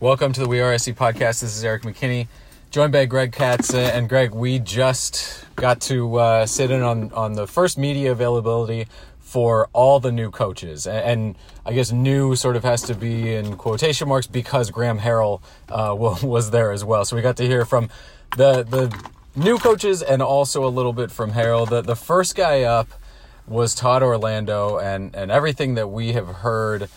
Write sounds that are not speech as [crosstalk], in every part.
Welcome to the We Are SC podcast. This is Erik McKinney, joined by Greg Katz. Uh, and Greg, we just got to uh, sit in on, on the first media availability for all the new coaches. And, I guess new sort of has to be in quotation marks because Graham Harrell uh, [laughs] was there as well. So we got to hear from the, the new coaches and also a little bit from Harrell. The, the first guy up was Todd Orlando, and, and everything that we have heard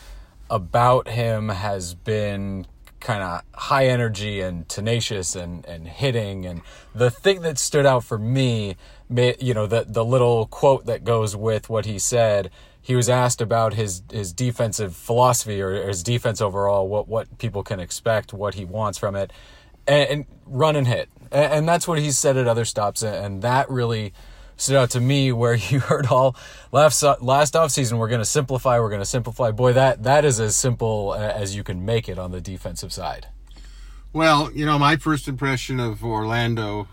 about him has been kind of high energy and tenacious and, and hitting. And the thing that stood out for me, you know, the, the little quote that goes with what he said, he was asked about his, his defensive philosophy or his defense overall, what, what people can expect, what he wants from it, and, and run and hit. And, and that's what he said at other stops. And that really stood out to me where [laughs] you heard all last last off season we're going to simplify we're going to simplify. Boy that that is as simple as you can make it on the defensive side. Well you know my first impression of orlando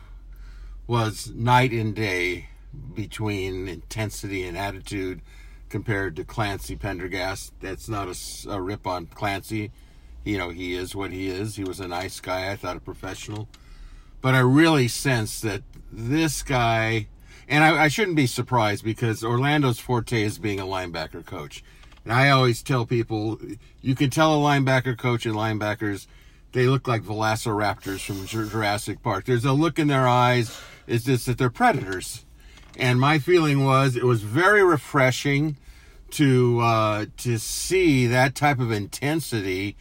was night and day between intensity and attitude compared to clancy pendergast. That's not a, a rip on clancy. You know he is what he is. He was a nice guy i thought a professional. But i really sense that this guy and I, I shouldn't be surprised because Orlando's forte is being a linebacker coach. And I always tell people, you can tell a linebacker coach and linebackers, they look like velociraptors from Jurassic Park. There's a look in their eyes, it's just that they're predators. And my feeling was it was very refreshing to uh, to see that type of intensity.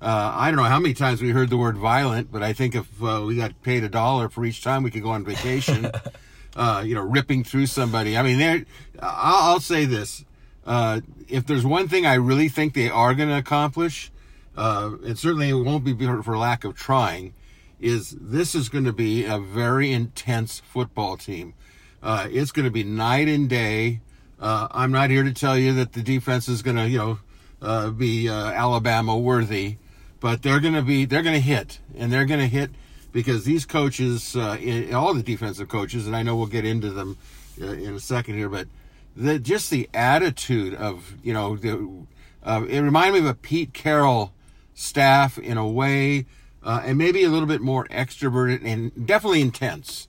Uh, I don't know how many times we heard the word violent, but I think if uh, we got paid a dollar for each time we could go on vacation, [laughs] uh, you know, ripping through somebody. I mean, there. I'll, I'll, say this: uh, if there's one thing I really think they are going to accomplish, uh, and certainly it won't be for lack of trying, is this is going to be a very intense football team. Uh, it's going to be night and day. Uh, I'm not here to tell you that the defense is going to, you know, uh, be Alabama worthy, but they're going to be they're going to hit, and they're going to hit because these coaches, uh, in, all the defensive coaches, and I know we'll get into them uh, in a second here, but the, just the attitude of you know the, uh, it reminded me of a Pete Carroll staff in a way, uh, and maybe a little bit more extroverted and definitely intense.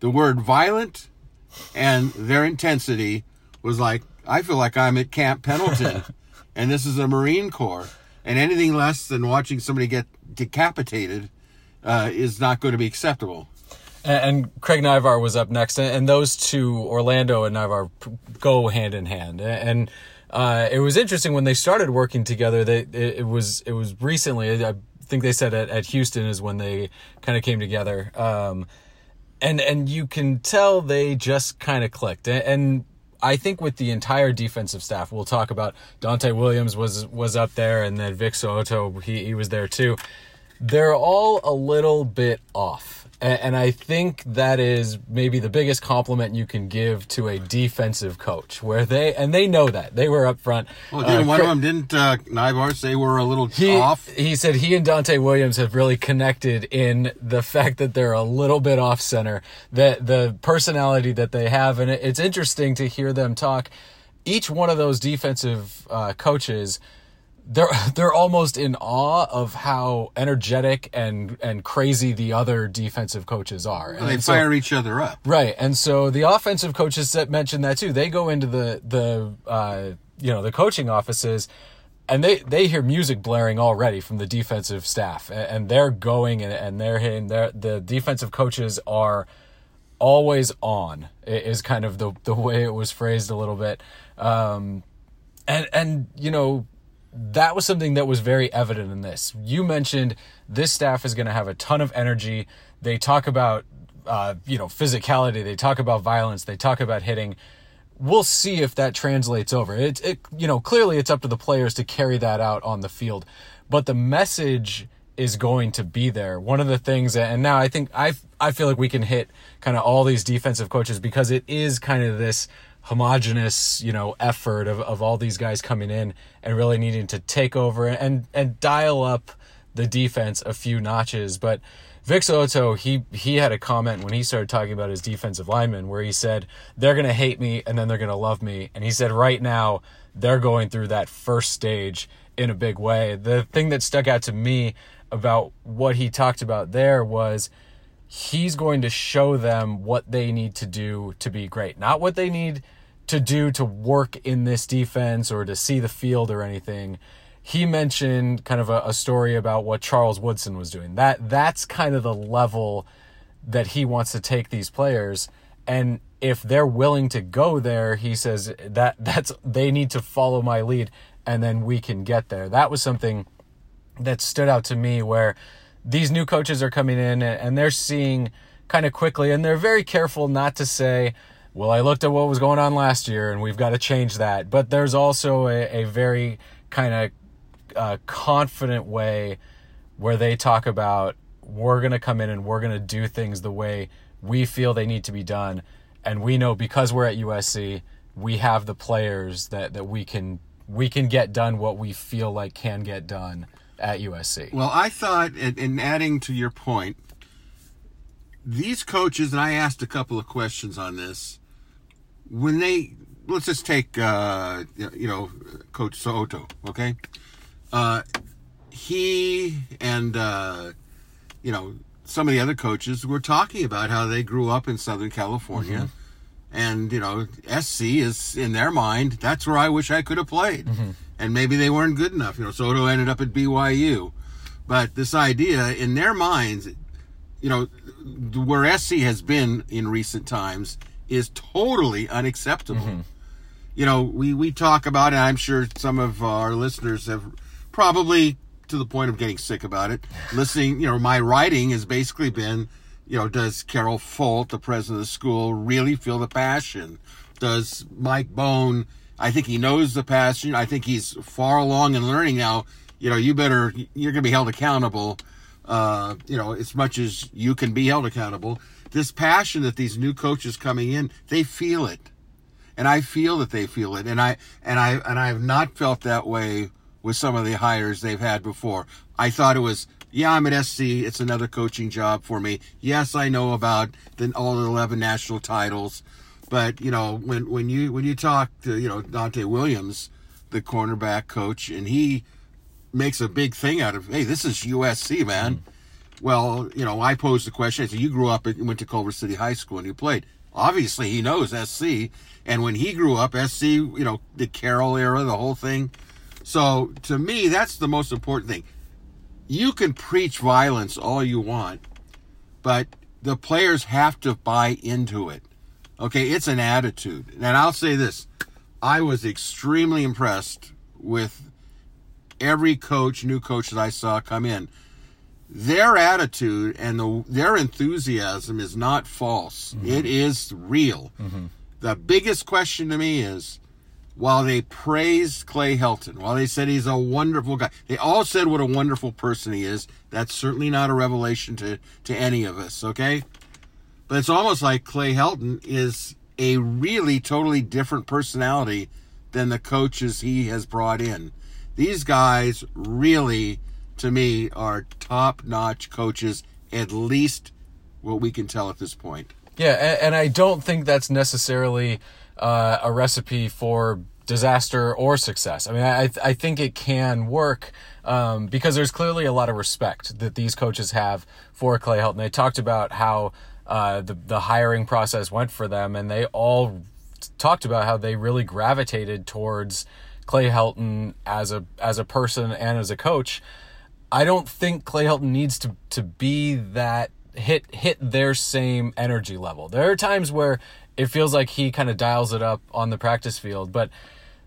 The word violent and their intensity was like I feel like I'm at Camp Pendleton, [laughs] and this is a Marine Corps, and anything less than watching somebody get decapitated uh, is not going to be acceptable. And, Craig Naivar was up next, and those two, Orlando and Naivar, go hand in hand. And uh, it was interesting when they started working together. They it, it was it was recently. I think they said at, at Houston is when they kind of came together. Um, and and you can tell they just kind of clicked. And I think with the entire defensive staff, we'll talk about Donte Williams was was up there, and then Vic So'oto he he was there too they're all a little bit off. And I think that is maybe the biggest compliment you can give to a defensive coach, where they and they know that they were up front. Well, didn't uh, one of them didn't uh, Naivar say we're a little he, off? He said he and Donte Williams have really connected in the fact that they're a little bit off center, that the personality that they have, and it's interesting to hear them talk. Each one of those defensive uh, coaches they're [laughs] they're almost in awe of how energetic and and crazy the other defensive coaches are. Well, they fire each other up, right? And so the offensive coaches that mentioned that too. They go into the the uh, you know the coaching offices. And they, they hear music blaring already from the defensive staff, and, they're going and, and they're hitting. They're, the defensive coaches are always on. Is kind of the the way it was phrased a little bit, um, and and you know that was something that was very evident in this. You mentioned this staff is going to have a ton of energy. They talk about, uh, you know, physicality. They talk about violence. They talk about hitting. We'll see if that translates over. It, it, you know, clearly it's up to the players to carry that out on the field, but the message is going to be there. One of the things, and now I think I, I feel like we can hit kind of all these defensive coaches because it is kind of this homogenous, you know, effort of, of all these guys coming in and really needing to take over and, and dial up the defense a few notches. But Vic So'oto, he, he had a comment when he started talking about his defensive linemen where he said, they're to hate me and then they're to love me. And he said, right now, they're going through that first stage in a big way. The thing that stuck out to me about what he talked about there was he's going to show them what they need to do to be great, not what they need to do to work in this defense or to see the field or anything. He mentioned kind of a, a story about what Charles Woodson was doing. That that's kind of the level that he wants to take these players and if they're willing to go there he says that that's they need to follow my lead and then we can get there that was something that stood out to me where these new coaches are coming in and they're seeing kind of quickly and they're very careful not to say well i looked at what was going on last year and we've got to change that but there's also a, a very kind of uh, confident way where they talk about we're going to come in and we're going to do things the way we feel they need to be done. And we know because we're at USC, we have the players that, that we can we can get done what we feel like can get done at USC. Well, I thought, in adding to your point, these coaches, and I asked a couple of questions on this, when they, let's just take, uh, you know, Coach So'oto, okay? Uh, he and, uh, you know, some of the other coaches were talking about how they grew up in Southern California. Mm-hmm. And, you know, SC is in their mind, that's where I wish I could have played. Mm-hmm. And maybe they weren't good enough. You know, So'oto ended up at BYU. But this idea, in their minds, you know, where SC has been in recent times is totally unacceptable. Mm-hmm. You know, we, we talk about, and I'm sure some of our listeners have probably to the point of getting sick about it. [laughs] Listening, you know, my writing has basically been, you know, does Carol Folt, the president of the school, really feel the passion? Does Mike Bohn, I think he knows the passion. I think he's far along in learning now. You know, you better, you're going to be held accountable, uh, you know, as much as you can be held accountable. This passion that these new coaches coming in, they feel it. And I feel that they feel it. And I, and I, and I have not felt that way with some of the hires they've had before. I thought it was, yeah, I'm at SC. It's another coaching job for me. Yes, I know about the, all the 11 national titles. But, you know, when, when you, when you talk to, you know, Donte Williams, the cornerback coach, and he makes a big thing out of, hey, this is USC, man. Mm. Well, you know, I posed the question. I said, you grew up and went to Culver City High School and you played. Obviously, he knows SC. And when he grew up, SC, you know, the Carroll era, the whole thing, so to me, that's the most important thing. You can preach violence all you want, but the players have to buy into it. Okay, it's an attitude. And I'll say this I was extremely impressed with every coach, new coach that I saw come in. Their attitude and the, their enthusiasm is not false, mm-hmm. it is real. Mm-hmm. The biggest question to me is while they praised Clay Helton, while they said he's a wonderful guy, they all said what a wonderful person he is. That's certainly not a revelation to, to any of us, okay? But it's almost like Clay Helton is a really totally different personality than the coaches he has brought in. These guys really, to me, are top notch coaches, at least what we can tell at this point. Yeah, and, and I don't think that's necessarily uh, a recipe for disaster or success. I mean, I I think it can work um, because there's clearly a lot of respect that these coaches have for Clay Helton. They talked about how uh, the the hiring process went for them, and they all talked about how they really gravitated towards Clay Helton as a as a person and as a coach. I don't think Clay Helton needs to to be that hit hit their same energy level. There are times where it feels like he kind of dials it up on the practice field. But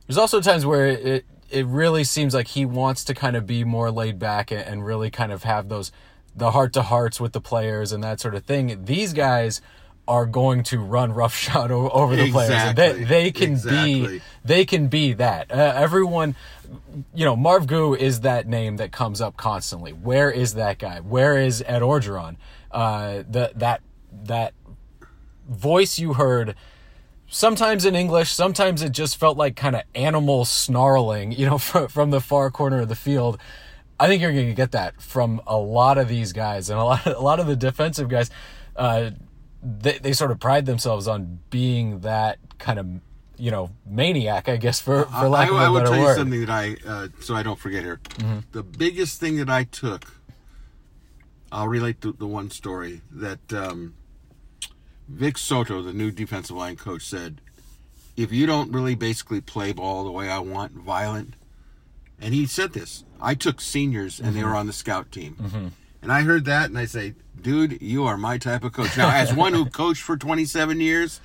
there's also times where it it really seems like he wants to kind of be more laid back and, really kind of have those the heart to hearts with the players and that sort of thing. These guys are going to run roughshod [laughs] over the exactly. players. They, they can exactly. be they can be that. Uh, everyone, you know, Marv Goux is that name that comes up constantly. Where is that guy? Where is Ed Orgeron? Uh, the, that that voice you heard sometimes in English, sometimes it just felt like kind of animal snarling, you know, [laughs] from, from the far corner of the field. I think you're going to get that from a lot of these guys and a lot of, [laughs] a lot of the defensive guys. Uh, they, they sort of pride themselves on being that kind of you know maniac, I guess for for I, lack of I a will better tell you word. something that I, uh, so I don't forget here. The biggest thing that I took, I'll relate to the one story that um, Vic So'oto, the new defensive line coach, said, if you don't really basically play ball the way I want, violent, and he said this. I took seniors and they were on the scout team. And I heard that and I say, dude, you are my type of coach. Now, as one who [laughs] coached for 27 years,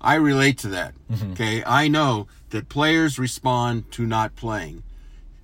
I relate to that. Mm-hmm. Okay. I know that players respond to not playing.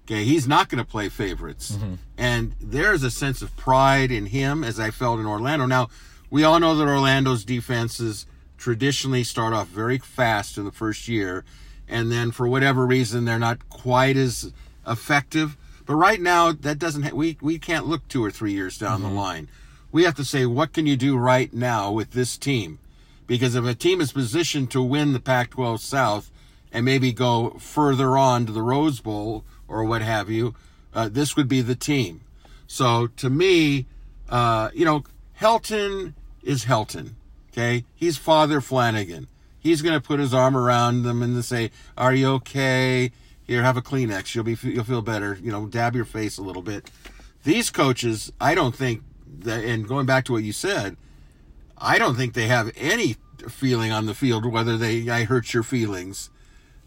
Okay. He's not going to play favorites. Mm-hmm. And there's a sense of pride in him as I felt in Orlando. Now, we all know that Orlando's defenses traditionally start off very fast in the first year. And then for whatever reason, they're not quite as effective. But right now, that doesn't. Ha- we we can't look two or three years down the line. We have to say, what can you do right now with this team? Because if a team is positioned to win the Pac-12 South and maybe go further on to the Rose Bowl or what have you, uh, this would be the team. So to me, uh, you know, Helton is Helton. Okay, he's Father Flanagan. He's going to put his arm around them and say, "Are you okay? Here, have a Kleenex. You'll be you'll feel better. You know, dab your face a little bit." These coaches, I don't think that. And going back to what you said, I don't think they have any feeling on the field whether they I hurt your feelings.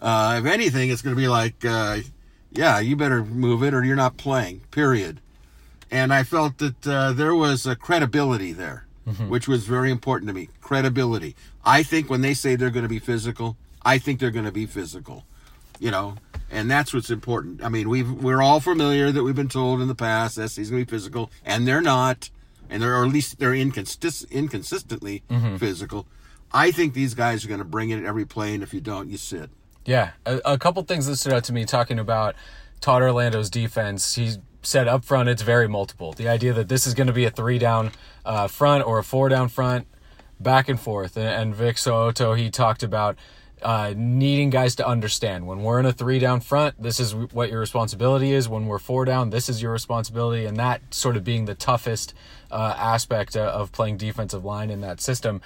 Uh, if anything, it's going to be like, uh, yeah, you better move it or you're not playing. Period. And I felt that uh, there was a credibility there, which was very important to me. Credibility. I think when they say they're going to be physical, I think they're going to be physical. You know, and that's what's important. I mean, we've we're all familiar that we've been told in the past that he's going to be physical, and they're not, and they're or at least they're inconsist- inconsistently physical. I think these guys are going to bring it at every play, and if you don't, you sit. Yeah, a, a couple things that stood out to me talking about Todd Orlando's defense. He said up front it's very multiple. The idea that this is going to be a three down uh, front or a four down front, back and forth. And, and Vic So'oto he talked about uh, needing guys to understand. When we're in a three down front, this is what your responsibility is. When we're four down, this is your responsibility, and that sort of being the toughest uh, aspect uh, of playing defensive line in that system.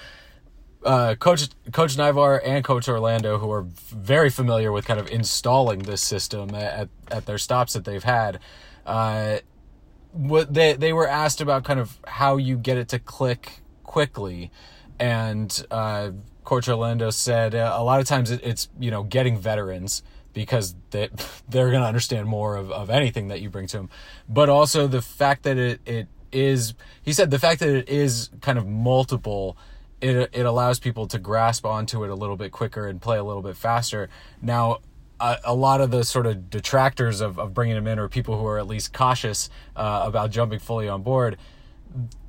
Uh, Coach Coach Naivar and Coach Orlando, who are very familiar with kind of installing this system at at their stops that they've had, uh, what they they were asked about kind of how you get it to click quickly, and uh, Coach Orlando said uh, a lot of times it, it's you know getting veterans because they [laughs] they're going to understand more of, of anything that you bring to them, but also the fact that it it is he said the fact that it is kind of multiple it it allows people to grasp onto it a little bit quicker and play a little bit faster. Now, a, a lot of the sort of detractors of, of bringing him in are people who are at least cautious uh, about jumping fully on board.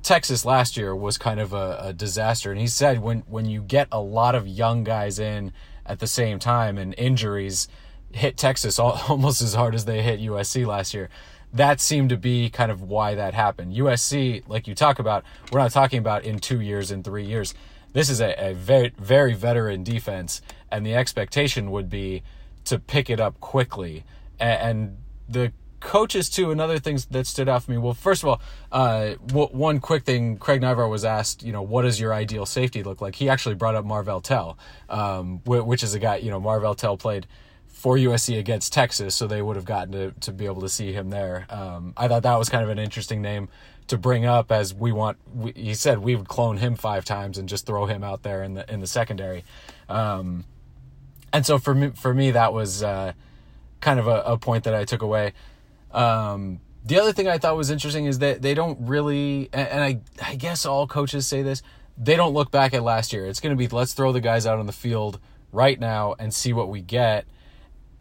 Texas last year was kind of a, a disaster, and he said when when you get a lot of young guys in at the same time and injuries hit Texas all, [laughs] almost as hard as they hit USC last year that seemed to be kind of why that happened. USC, like you talk about, we're not talking about in two years, in three years. This is a, a very, very veteran defense, and the expectation would be to pick it up quickly. And, and the coaches, too, another thing that stood out for me. Well, first of all, uh, one quick thing Craig Naivar was asked, you know, what does your ideal safety look like? He actually brought up Marvell Tell, um, which is a guy, you know, Marvell Tell played for USC against Texas, so they would have gotten to, to be able to see him there. Um, I thought that was kind of an interesting name to bring up as we want. We, he said we would clone him five times and just throw him out there in the in the secondary. Um, and so for me, for me, that was uh, kind of a, a, point that I took away. Um, the other thing I thought was interesting is that they don't really, and, I I guess all coaches say this, they don't look back at last year. It's going to be let's throw the guys out on the field right now and see what we get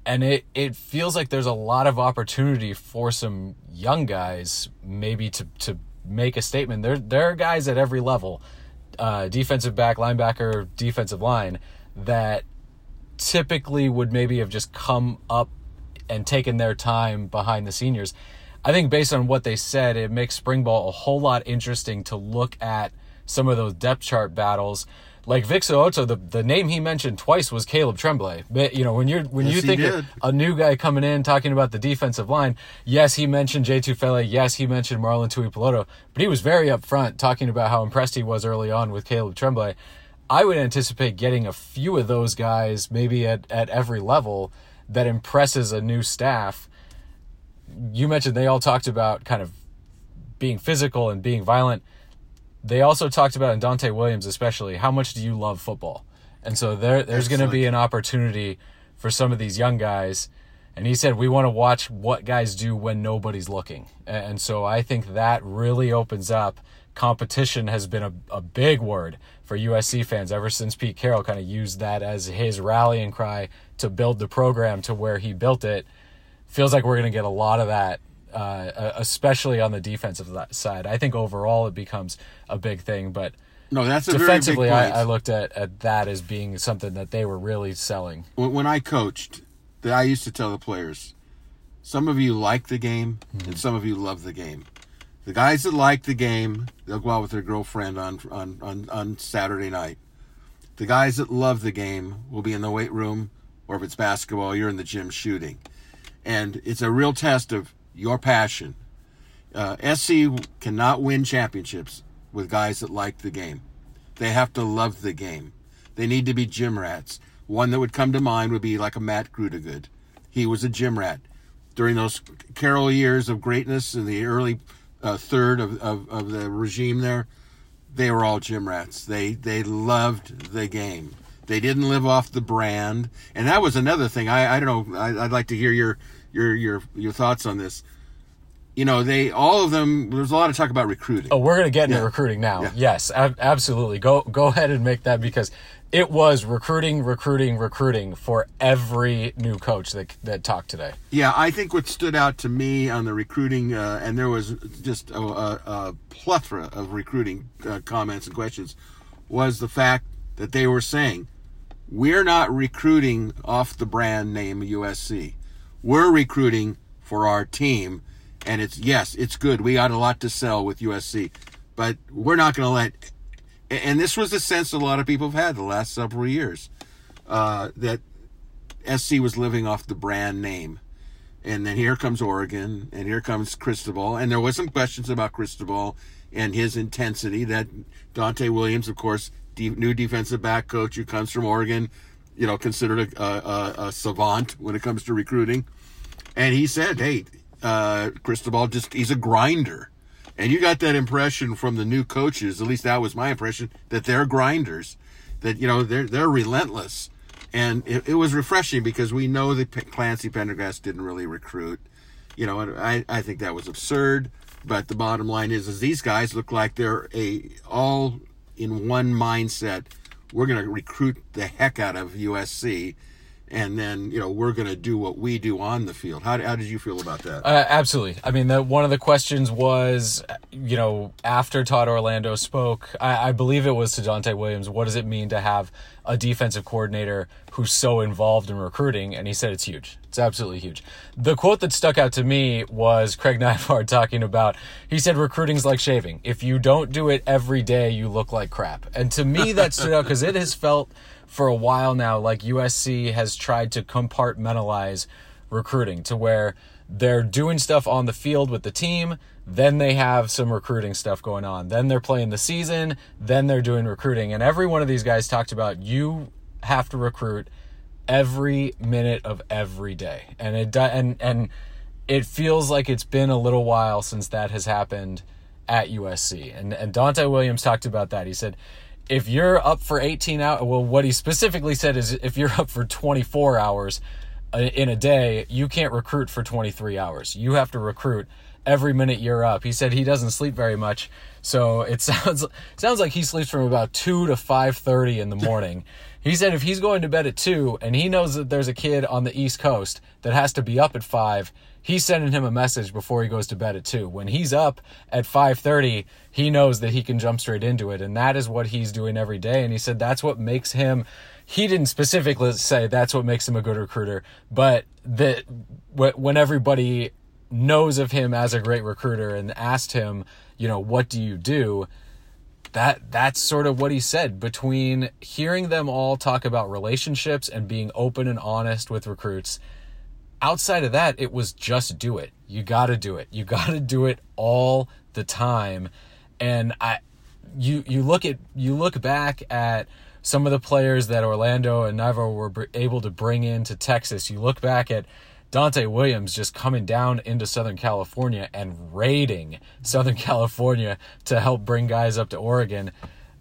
and it it feels like there's a lot of opportunity for some young guys maybe to to make a statement. There there are guys at every level, uh, defensive back, linebacker, defensive line, that typically would maybe have just come up and taken their time behind the seniors. I think based on what they said, it makes spring ball a whole lot interesting to look at some of those depth chart battles like Vic So'oto, the, the name he mentioned twice was Caleb Tremblay. But, you know, when you're when yes, you think a, a, new guy coming in talking about the defensive line, yes, he mentioned Jay Tufele, yes, he mentioned Marlon Tuipulotu, but he was very upfront talking about how impressed he was early on with Caleb Tremblay. I would anticipate getting a few of those guys, maybe at, at every level, that impresses a new staff. You mentioned they all talked about kind of being physical and being violent. They also talked about, and Donte Williams especially, how much do you love football? And so there, there's going to be an opportunity for some of these young guys. And he said, we want to watch what guys do when nobody's looking. And so I think that really opens up. Competition has been a, a big word for USC fans ever since Pete Carroll kind of used that as his rallying cry to build the program to where he built it. Feels like we're going to get a lot of that, uh, especially on the defensive side. I think overall it becomes a big thing, but no, that's a defensively. very big point. I, I looked at, at that as being something that they were really selling. When, when I coached, that I used to tell the players, some of you like the game Mm-hmm. and some of you love the game. The guys that like the game, they'll go out with their girlfriend on, on, on, on Saturday night. The guys that love the game will be in the weight room, or if it's basketball, you're in the gym shooting. And it's a real test of your passion. Uh, SC cannot win championships with guys that like the game. They have to love the game. They need to be gym rats. One that would come to mind would be like a Matt Grootegoed. He was a gym rat. During those Carroll years of greatness in the early uh, third of, of, of the regime there, they were all gym rats. They they loved the game. They didn't live off the brand, and that was another thing. I, I don't know. I, I'd like to hear your your your your thoughts on this. You know, they all of them. There's a lot of talk about recruiting. Oh, we're going to get into Yeah. recruiting now. Yeah. Yes, ab- absolutely. Go go ahead and make that because it was recruiting, recruiting, recruiting for every new coach that that talked today. Yeah, I think what stood out to me on the recruiting, uh, and there was just a, a, a plethora of recruiting uh, comments and questions, was the fact that they were saying, we're not recruiting off the brand name USC. We're recruiting for our team. And it's, yes, it's good. We got a lot to sell with USC, but we're not going to let, and this was the sense a lot of people have had the last several years, uh, that SC was living off the brand name. And then here comes Oregon, and here comes Cristobal. And there was some questions about Cristobal and his intensity. That Donte Williams, of course, new defensive back coach who comes from Oregon, you know, considered a, a, a savant when it comes to recruiting. And he said, "Hey, uh, Cristobal just he's a grinder." And you got that impression from the new coaches. At least that was my impression that they're grinders. That you know they're they're relentless and it, it was refreshing because we know that Clancy Pendergast didn't really recruit. You know, I, I think that was absurd. But the bottom line is, is these guys look like they're a all in one mindset. We're going to recruit the heck out of USC, and then you know we're going to do what we do on the field. How, how did you feel about that? Uh, absolutely. I mean, the, one of the questions was, you know, after Todd Orlando spoke, I, I believe it was to Donte Williams. What does it mean to have a defensive coordinator who's so involved in recruiting? And he said it's huge. It's absolutely huge. The quote that stuck out to me was Craig [laughs] Naivar talking about. He said recruiting's like shaving. If you don't do it every day, you look like crap. And to me, that stood out because it has felt for a while now like USC has tried to compartmentalize recruiting to where they're doing stuff on the field with the team, then they have some recruiting stuff going on. Then they're playing the season, then they're doing recruiting. And every one of these guys talked about you have to recruit every minute of every day. And it do- and and it feels like it's been a little while since that has happened at USC. And and Donte Williams talked about that. He said if you're up for 18 hours, well, what he specifically said is if you're up for 24 hours uh, in a day, you can't recruit for 23 hours. You have to recruit every minute you're up. He said he doesn't sleep very much, so it [laughs] sounds sounds like he sleeps from about 2 to 5:30 in the morning. he said if he's going to bed at 2 and he knows that there's a kid on the East Coast that has to be up at 5, he's sending him a message before he goes to bed at 2. When he's up at 5:30, he knows that he can jump straight into it and that is what he's doing every day and he said that's what makes him he didn't specifically say that's what makes him a good recruiter, but that when everybody knows of him as a great recruiter and asked him, you know, what do you do? That that's sort of what he said between hearing them all talk about relationships and being open and honest with recruits. Outside of that, it was just do it. You got to do it. You got to do it all the time. And I you you look at you look back at some of the players that Orlando and Naivar were able to bring into Texas. You look back at Donte Williams just coming down into Southern California and raiding Southern [laughs] California to help bring guys up to Oregon.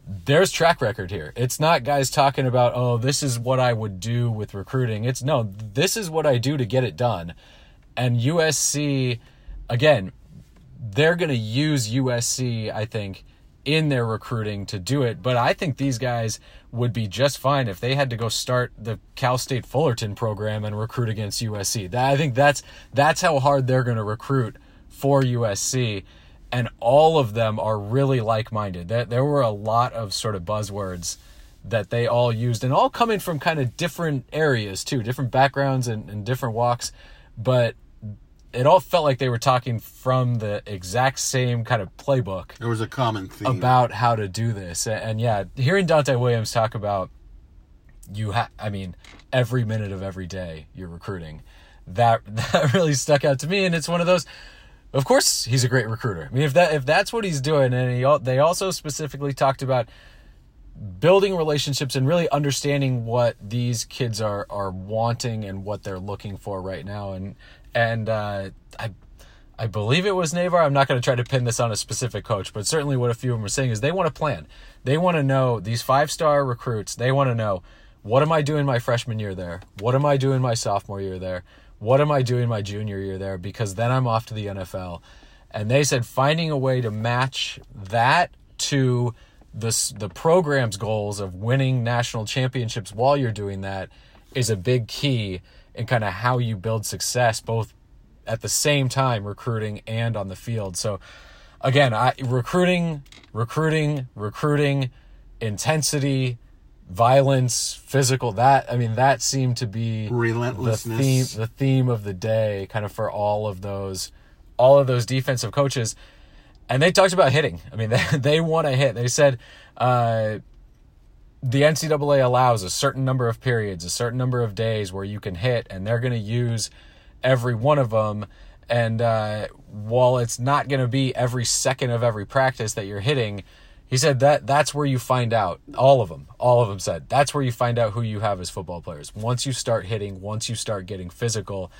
There's track record here. It's not guys talking about, oh, this is what I would do with recruiting. It's no, this is what I do to get it done. And USC, again, they're going to use USC, I think, in their recruiting to do it. But I think these guys would be just fine if they had to go start the Cal State Fullerton program and recruit against USC. That, I think that's that's how hard they're going to recruit for USC. And all of them are really like-minded. There, there were a lot of sort of buzzwords that they all used, and all coming from kind of different areas too, different backgrounds and, and different walks. But it all felt like they were talking from the exact same kind of playbook There was a common theme. about how to do this. And, and yeah, hearing Donte Williams talk about you have, I mean, every minute of every day you're recruiting, that [laughs] that really stuck out to me. And it's one of those. Of course, he's a great recruiter. I mean, if that if that's what he's doing, and he they also specifically talked about building relationships and really understanding what these kids are are wanting and what they're looking for right now and and uh, I I believe it was Naivar. I'm not going to try to pin this on a specific coach, but certainly what a few of them are saying is they want to plan. They want to know these five star recruits. They want to know what am I doing my freshman year there? What am I doing my sophomore year there? What am I doing my junior year there? Because then I'm off to the NFL. And they said finding a way to match that to the the program's goals of winning national championships while you're doing that is a big key in kind of how you build success both at the same time recruiting and on the field. So again, I recruiting, recruiting, recruiting, intensity, violence, physical. That I mean, that seemed to be the theme, the theme of the day, kind of for all of those, all of those defensive coaches. And they talked about hitting. I mean, [laughs] they they want to hit. They said. Uh, the NCAA allows a certain number of periods, a certain number of days where you can hit, and they're going to use every one of them. And uh, while it's not going to be every second of every practice that you're hitting, he said that that's where you find out. All of them, all of them said that's where you find out who you have as football players. Once you start hitting, once you start getting physical,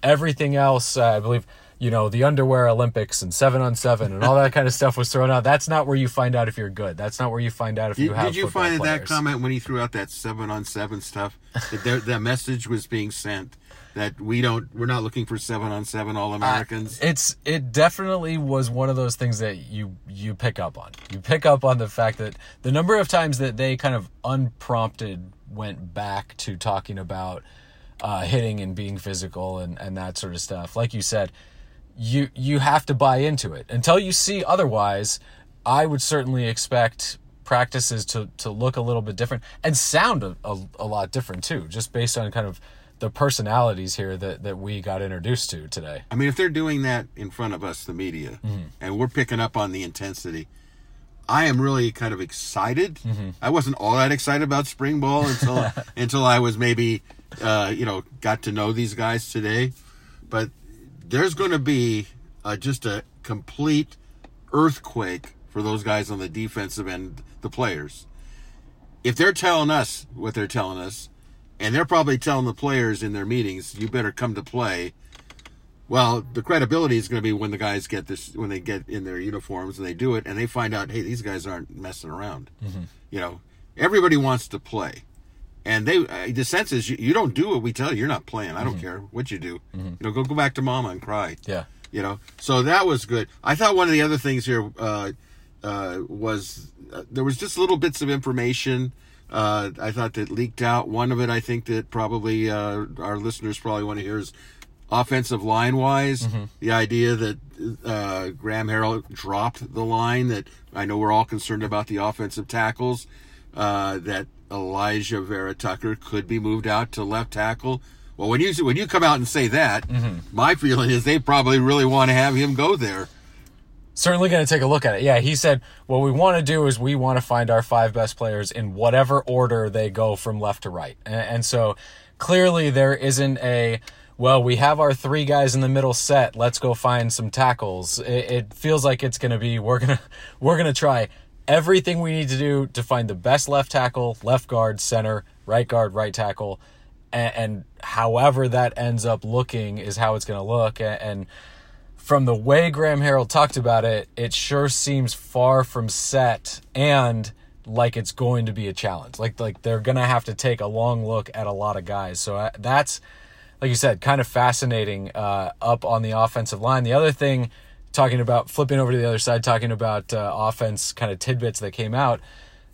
everything else, uh, I believe, you know, the underwear Olympics and seven on seven and all that kind of stuff was thrown out. That's not where you find out if you're good. That's not where you find out if you Did, have. did you find that that comment when he threw out that seven on seven stuff? That there, that message was being sent that we don't, we're not looking for seven on seven All Americans. it's it definitely was one of those things that you you pick up on. You pick up on the fact that the number of times that they kind of unprompted went back to talking about uh, hitting and being physical and and that sort of stuff. Like you said, you you have to buy into it until you see otherwise. I would certainly expect practices to to look a little bit different and sound a, a, a lot different too, just based on kind of the personalities here that that we got introduced to today. I mean, if they're doing that in front of us, the media, and we're picking up on the intensity, I am really kind of excited. I wasn't all that excited about spring ball until [laughs] until I was maybe, uh, you know, got to know these guys today. But there's going to be uh, just a complete earthquake for those guys on the defensive end, the players. If they're telling us what they're telling us, and they're probably telling the players in their meetings, you better come to play. Well, the credibility is going to be when the guys get this, when they get in their uniforms and they do it, and they find out, hey, these guys aren't messing around. You know, everybody wants to play, and they uh, the sense is you, you don't do what we tell you. You're not playing. I don't care what you do. You know, go go back to mama and cry. Yeah. You know, so that was good. I thought one of the other things here uh, uh, was uh, there was just little bits of information. Uh, I thought that leaked out. One of it, I think that probably uh, our listeners probably want to hear is offensive line wise. The idea that uh, Graham Harrell dropped the line. That I know we're all concerned about the offensive tackles. Uh, that Alijah Vera Tucker could be moved out to left tackle. Well, when you when you come out and say that, my feeling is they probably really want to have him go there. Certainly going to take a look at it. Yeah, he said what we want to do is we want to find our five best players in whatever order they go from left to right. And, and so clearly there isn't a well, we have our three guys in the middle set. Let's go find some tackles. It, it feels like it's going to be we're going [laughs] to we're going to try everything we need to do to find the best left tackle, left guard, center, right guard, right tackle, and, and however that ends up looking is how it's going to look. And, and from the way Graham Harrell talked about it, it sure seems far from set and like it's going to be a challenge. Like like they're going to have to take a long look at a lot of guys. So I, that's like you said, kind of fascinating uh, up on the offensive line. The other thing, talking about flipping over to the other side, talking about uh, offense kind of tidbits that came out,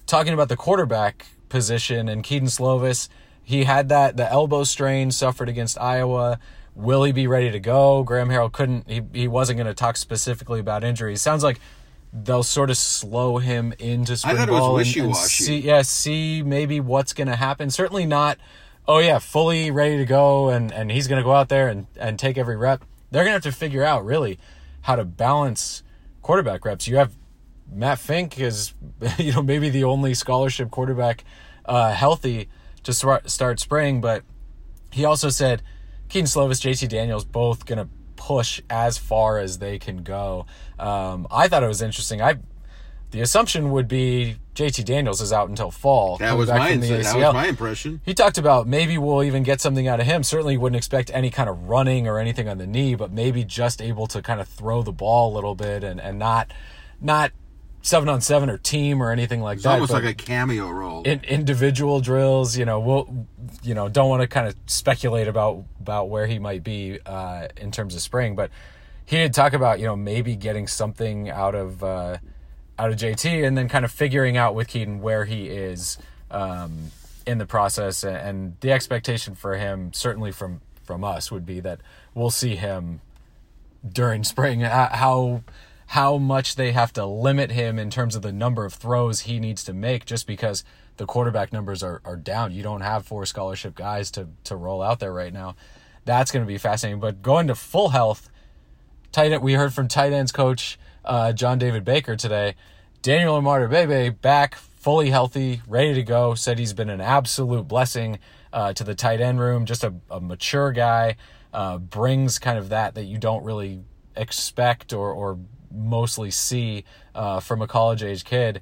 talking about the quarterback position and Kedon Slovis. He had that the elbow strain suffered against Iowa. Will he be ready to go? Graham Harrell couldn't. He he wasn't going to talk specifically about injuries. Sounds like they'll sort of slow him into spring I thought it was ball and- and see, yeah, see maybe what's going to happen. Certainly not. Oh yeah, fully ready to go, and and he's going to go out there and and take every rep. They're going to have to figure out really how to balance quarterback reps. You have Matt Fink is [laughs] you know maybe the only scholarship quarterback uh, healthy to start start spring, but he also said Kedon Slovis, JT Daniels, both gonna push as far as they can go. Um, I thought it was interesting. I the assumption would be JT Daniels is out until fall. That was my that was my impression. He talked about maybe we'll even get something out of him. Certainly wouldn't expect any kind of running or anything on the knee, but maybe just able to kind of throw the ball a little bit and, and not not seven on seven or team or anything like It's that. almost like a cameo role. in, individual drills, you know, we'll you know, don't want to kind of speculate about about where he might be uh, in terms of spring, but he did talk about, you know, maybe getting something out of uh, out of JT and then kind of figuring out with Kedon where he is um, in the process and, the expectation for him certainly from from us would be that we'll see him during spring how how much they have to limit him in terms of the number of throws he needs to make just because the quarterback numbers are, are down. You don't have four scholarship guys to to roll out there right now. That's going to be fascinating. But going to full health, tight end, we heard from tight ends coach uh, John David Baker today. Daniel Imatorbhebhe back fully healthy, ready to go. Said he's been an absolute blessing uh, to the tight end room. Just a, a mature guy, uh, brings kind of that that you don't really expect or or mostly see uh, from a college age kid,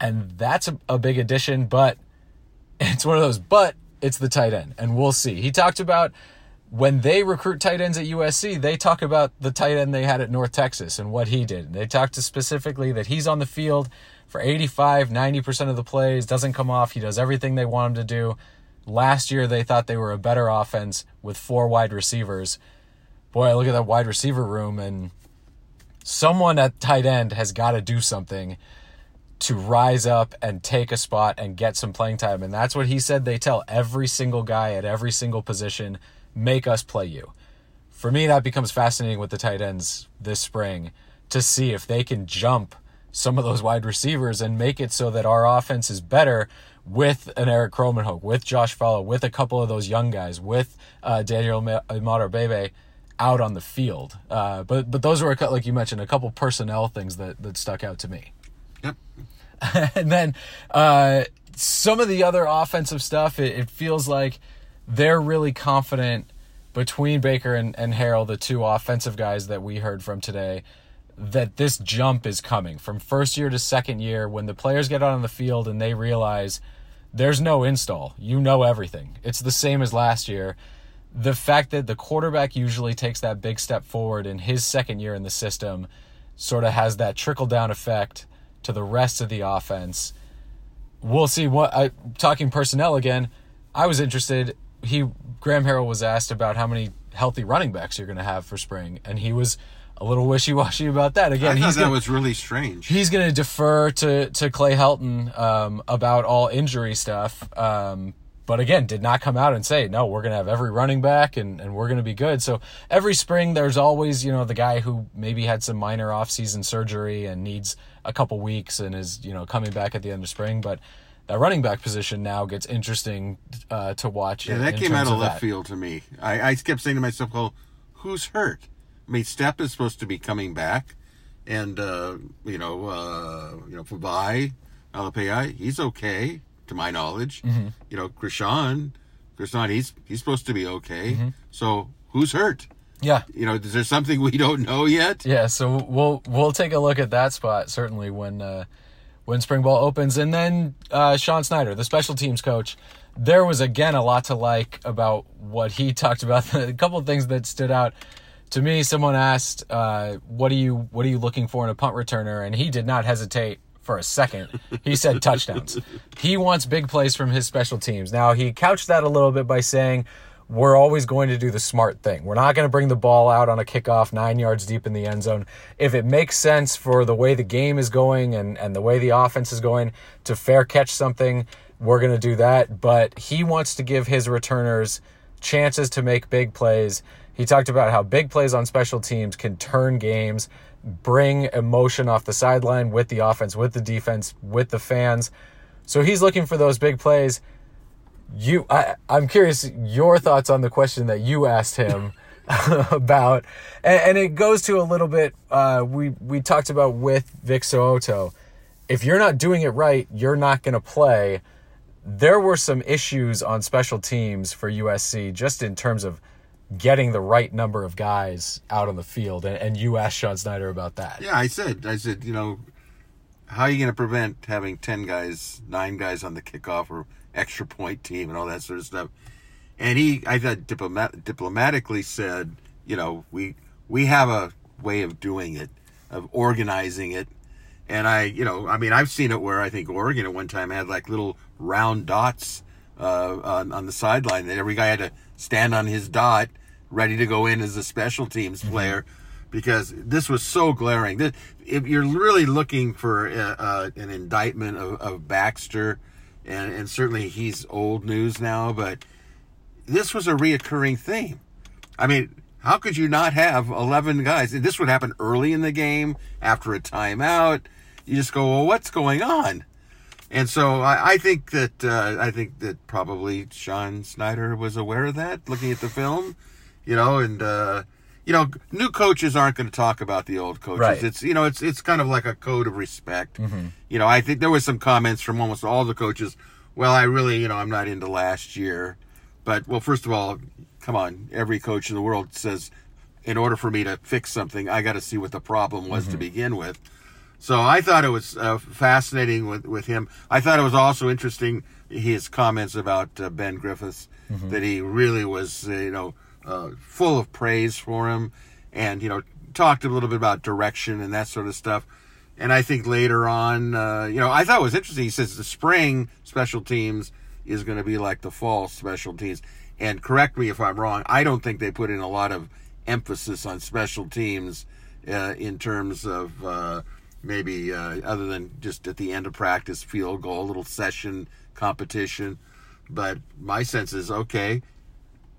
and that's a, a big addition. But [laughs] it's one of those. But it's the tight end, and we'll see. He talked about when they recruit tight ends at USC, they talk about the tight end they had at North Texas and what he did. They talked specifically that he's on the field for 85, 90% of the plays, doesn't come off. He does everything they want him to do. Last year, they thought they were a better offense with four wide receivers. Boy, I look at that wide receiver room, and someone at tight end has got to do something to rise up and take a spot and get some playing time. And that's what he said they tell every single guy at every single position make us play you. For me, that becomes fascinating with the tight ends this spring to see if they can jump some of those wide receivers and make it so that our offense is better with an Erik Krommenhoek, with Josh Falo, with a couple of those young guys, with uh, Daniel Imatorbhebhe out on the field. Uh, but but those were a, like you mentioned a couple personnel things that that stuck out to me. Yep. [laughs] and then uh, some of the other offensive stuff, it, it feels like they're really confident between Baker and, and Harrell, the two offensive guys that we heard from today, that this jump is coming from first year to second year when the players get out on the field and they realize there's no install. You know everything. It's the same as last year. The fact that the quarterback usually takes that big step forward in his second year in the system sort of has that trickle down effect to the rest of the offense. We'll see what I talking personnel again. I was interested. He Graham Harrell was asked about how many healthy running backs you're going to have for spring, and he was a little [laughs] wishy washy about that. Again, he's that gonna, was really strange. he's going to defer to to Clay Helton um, about all injury stuff. Um, but again, did not come out and say no. We're going to have every running back and and we're going to be good. So every spring, there's always you know the guy who maybe had some minor offseason surgery and needs a couple weeks and is you know coming back at the end of spring, but. That running back position now gets interesting uh, to watch. Yeah, in- that came out terms of left that. field to me. I, I kept saying to myself, "Well, who's hurt?" I mean, Stepp is supposed to be coming back, and uh, you know, uh, you know, Vavae, Malepeai, he's okay to my knowledge. Mm-hmm. You know, Christon, Christon, he's he's supposed to be okay. Mm-hmm. So who's hurt? Yeah, You know, is there something we don't know yet? Yeah, so we'll we'll take a look at that spot certainly when uh, when spring ball opens. And then uh, Sean Snyder, the special teams coach, there was again a lot to like about what he [laughs] talked about. [laughs] a couple of things that stood out to me. Someone asked, uh, "What are you What are you looking for in a punt returner?" And he did not hesitate for a second. He said touchdowns. He wants big plays from his special teams. Now he couched that a little bit by saying we're always going to do the smart thing. We're not going to bring the ball out on a kickoff nine yards deep in the end zone. If it makes sense for the way the game is going and, and the way the offense is going to fair catch something, we're going to do that. But he wants to give his returners chances to make big plays. He talked about how big plays on special teams can turn games, bring emotion off the sideline with the offense, with the defense, with the fans. So he's looking for those big plays. You I, i'm curious your thoughts on the question that you asked him [laughs] about. And, and, it goes to a little bit uh, we we talked about with vic so'oto if you're not doing it right you're not going to play. There were some issues on special teams for usc just in terms of getting the right number of guys out on the field and, and you asked sean snyder about that yeah i said i said you know how are you going to prevent having 10 guys nine guys on the kickoff or extra point team and all that sort of stuff. And he, I thought, diplomat, diplomatically said, you know, we we have a way of doing it, of organizing it. And I, you know, I mean, I've seen it where I think Oregon at one time had like little round dots uh, on, on the sideline that every guy had to stand on his dot, ready to go in as a special teams mm-hmm. player. Mm-hmm because this was so glaring. If you're really looking for a, uh, an indictment of, of Baxter and and certainly he's old news now, but this was a reoccurring theme. I mean, how could you not have 11 guys? And this would happen early in the game after a timeout. You just go, well, what's going on? And so I, I think that uh, I think that probably Sean Snyder was aware of that, looking at the film, you know, and uh, you know, new coaches aren't going to talk about the old coaches. Right. It's you know, it's it's kind of like a code of respect. Mm-hmm. You know, I think there was some comments from almost all the coaches. Well, I really, you know, I'm not into last year, but well, first of all, come on, every coach in the world says, in order for me to fix something, I got to see what the problem was mm-hmm. to begin with. So I thought it was uh, fascinating with with him. I thought it was also interesting his comments about uh, Ben Griffiths mm-hmm. that he really was, uh, you know uh, full of praise for him, and you know talked a little bit about direction and that sort of stuff. And I think later on, uh, you know, I thought it was interesting. He says the spring special teams is going to be like the fall special teams. And correct me if I'm wrong. I don't think they put in a lot of emphasis on special teams uh, in terms of uh, maybe uh, other than just at the end of practice, field goal, little session competition. But my sense is okay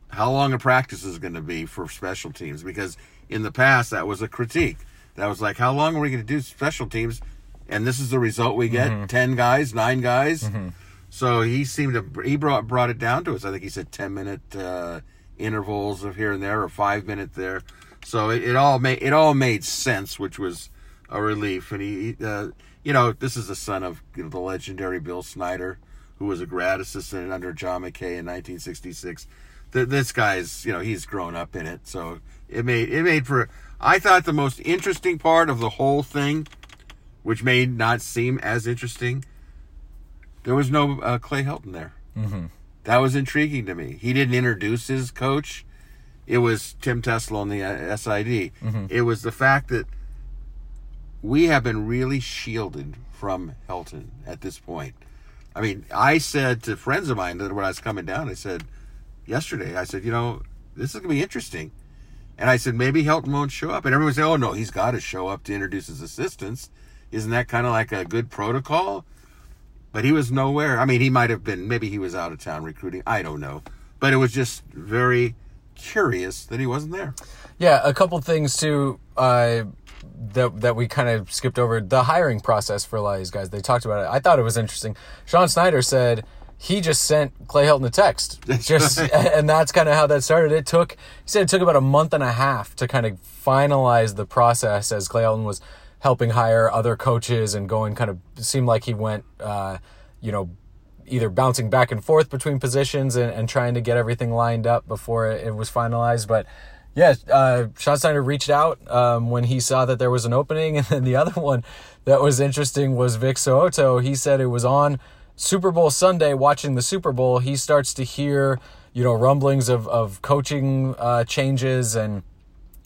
how long a practice is going to be for special teams because in the past that was a critique that was like how long are we going to do special teams and this is the result we get mm-hmm. 10 guys 9 guys mm-hmm. so he seemed to he brought brought it down to us i think he said 10 minute uh, intervals of here and there or 5 minute there so it, it, all made it all made sense which was a relief and he uh, you know this is the son of you know, the legendary bill snyder who was a grad assistant under john mckay in 1966 this guy's you know he's grown up in it, so it made it made for. I thought the most interesting part of the whole thing, which may not seem as interesting, there was no uh, Clay Helton there. Mm-hmm. That was intriguing to me. He didn't introduce his coach. It was Tim Tessalone the uh, SID. Mm-hmm. It was the fact that we have been really shielded from Helton at this point. I mean, I said to friends of mine that when I was coming down, I said, yesterday. I said, you know, this is going to be interesting. And I said, maybe Helton won't show up. And everyone said, oh, no, he's got to show up to introduce his assistants. Isn't that kind of like a good protocol? But he was nowhere. I mean, he might have been, maybe he was out of town recruiting. I don't know. But it was just very curious that he wasn't there. Yeah, a couple things too uh, that that we kind of skipped over. The hiring process for a lot of these guys, they talked about it. I thought it was interesting. Sean Snyder said he just sent Clay Helton a text. [laughs] That's just right. and that's kind of how that started. It took he said it took about a month and a half to kind of finalize the process as Clay Helton was helping hire other coaches and going kind of seemed like he went uh, you know either bouncing back and forth between positions and, and trying to get everything lined up before it, it was finalized but Yeah, uh, Sean Snyder reached out um, when he saw that there was an opening, [laughs] and then the other one that was interesting was Vic So'oto. He said it was on Super Bowl Sunday, watching the Super Bowl. He starts to hear, you know, rumblings of of coaching uh, changes, and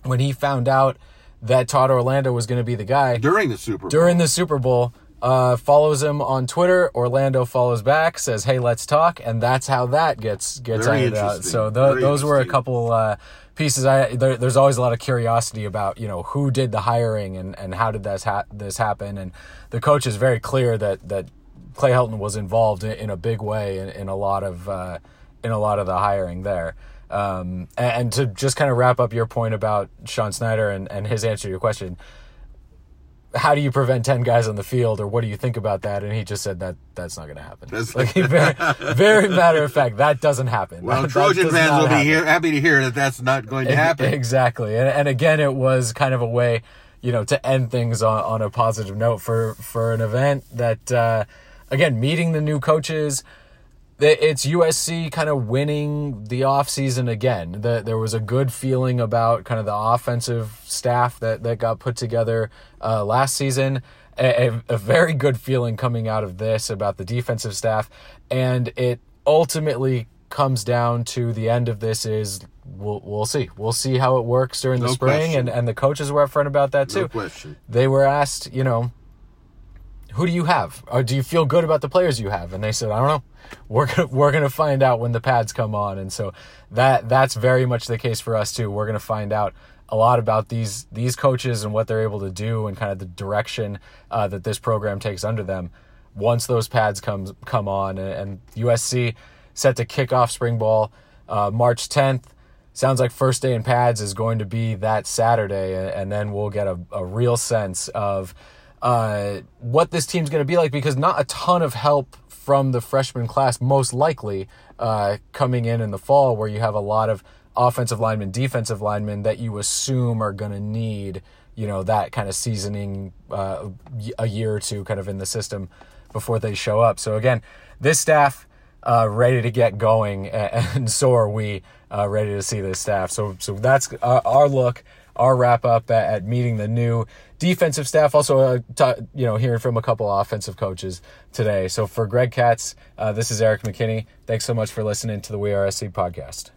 when he found out that Todd Orlando was going to be the guy during the Super Bowl. during the Super Bowl, uh, follows him on Twitter. Orlando follows back, says, "Hey, let's talk," and that's how that gets gets Very ironed out. So th- those were a couple uh, pieces. I there, there's always a lot of curiosity about you know who did the hiring and, and how did this ha- this happen. And the coach is very clear that that Clay Helton was involved in, in a big way in, in a lot of uh, in a lot of the hiring there. Um, and, and to just kind of wrap up your point about Sean Snyder and, and his answer to your question, how do you prevent 10 guys on the field or what do you think about that? And he just said that that's not going to happen. That's- like very, [laughs] very matter of fact that doesn't happen. Well, That- that Trojan does fans will be here, happy to hear that that's not going to happen. exactly. And, and again it was kind of a way you know to end things on, on a positive note for for an event that uh, again meeting the new coaches it's USC kind of winning the offseason again. The, there was a good feeling about kind of the offensive staff that, that got put together uh, last season. A, a, a very good feeling coming out of this about the defensive staff. And it ultimately comes down to the end of this is we'll, we'll see. We'll see how it works during the No spring. question. And, and the coaches were upfront about that too No question. they were asked, you know, who do you have? Or do you feel good about the players you have? And they said, I don't know. We're gonna, [laughs] we're gonna find out when the pads come on. And so that that's very much the case for us too. We're gonna find out a lot about these these coaches and what they're able to do and kind of the direction uh, that this program takes under them once those pads comes come on. And, and USC set to kick off spring ball uh, March 10th sounds like first day in pads is going to be that Saturday, and, and then we'll get a, a real sense of uh, what this team's going to be like because not a ton of help from the freshman class, most likely uh, coming in in the fall, where you have a lot of offensive linemen, defensive linemen that you assume are going to need, you know, that kind of seasoning uh, a year or two kind of in the system before they show up. So again, this staff uh, ready to get going, [laughs] and so are we uh, ready to see this staff. So, so that's our, our look, our wrap up at meeting the new defensive staff. Also, uh, t- you know, hearing from a couple offensive coaches today. So, for Greg Katz, uh, this is Erik McKinney. Thanks so much for listening to the We Are SC podcast.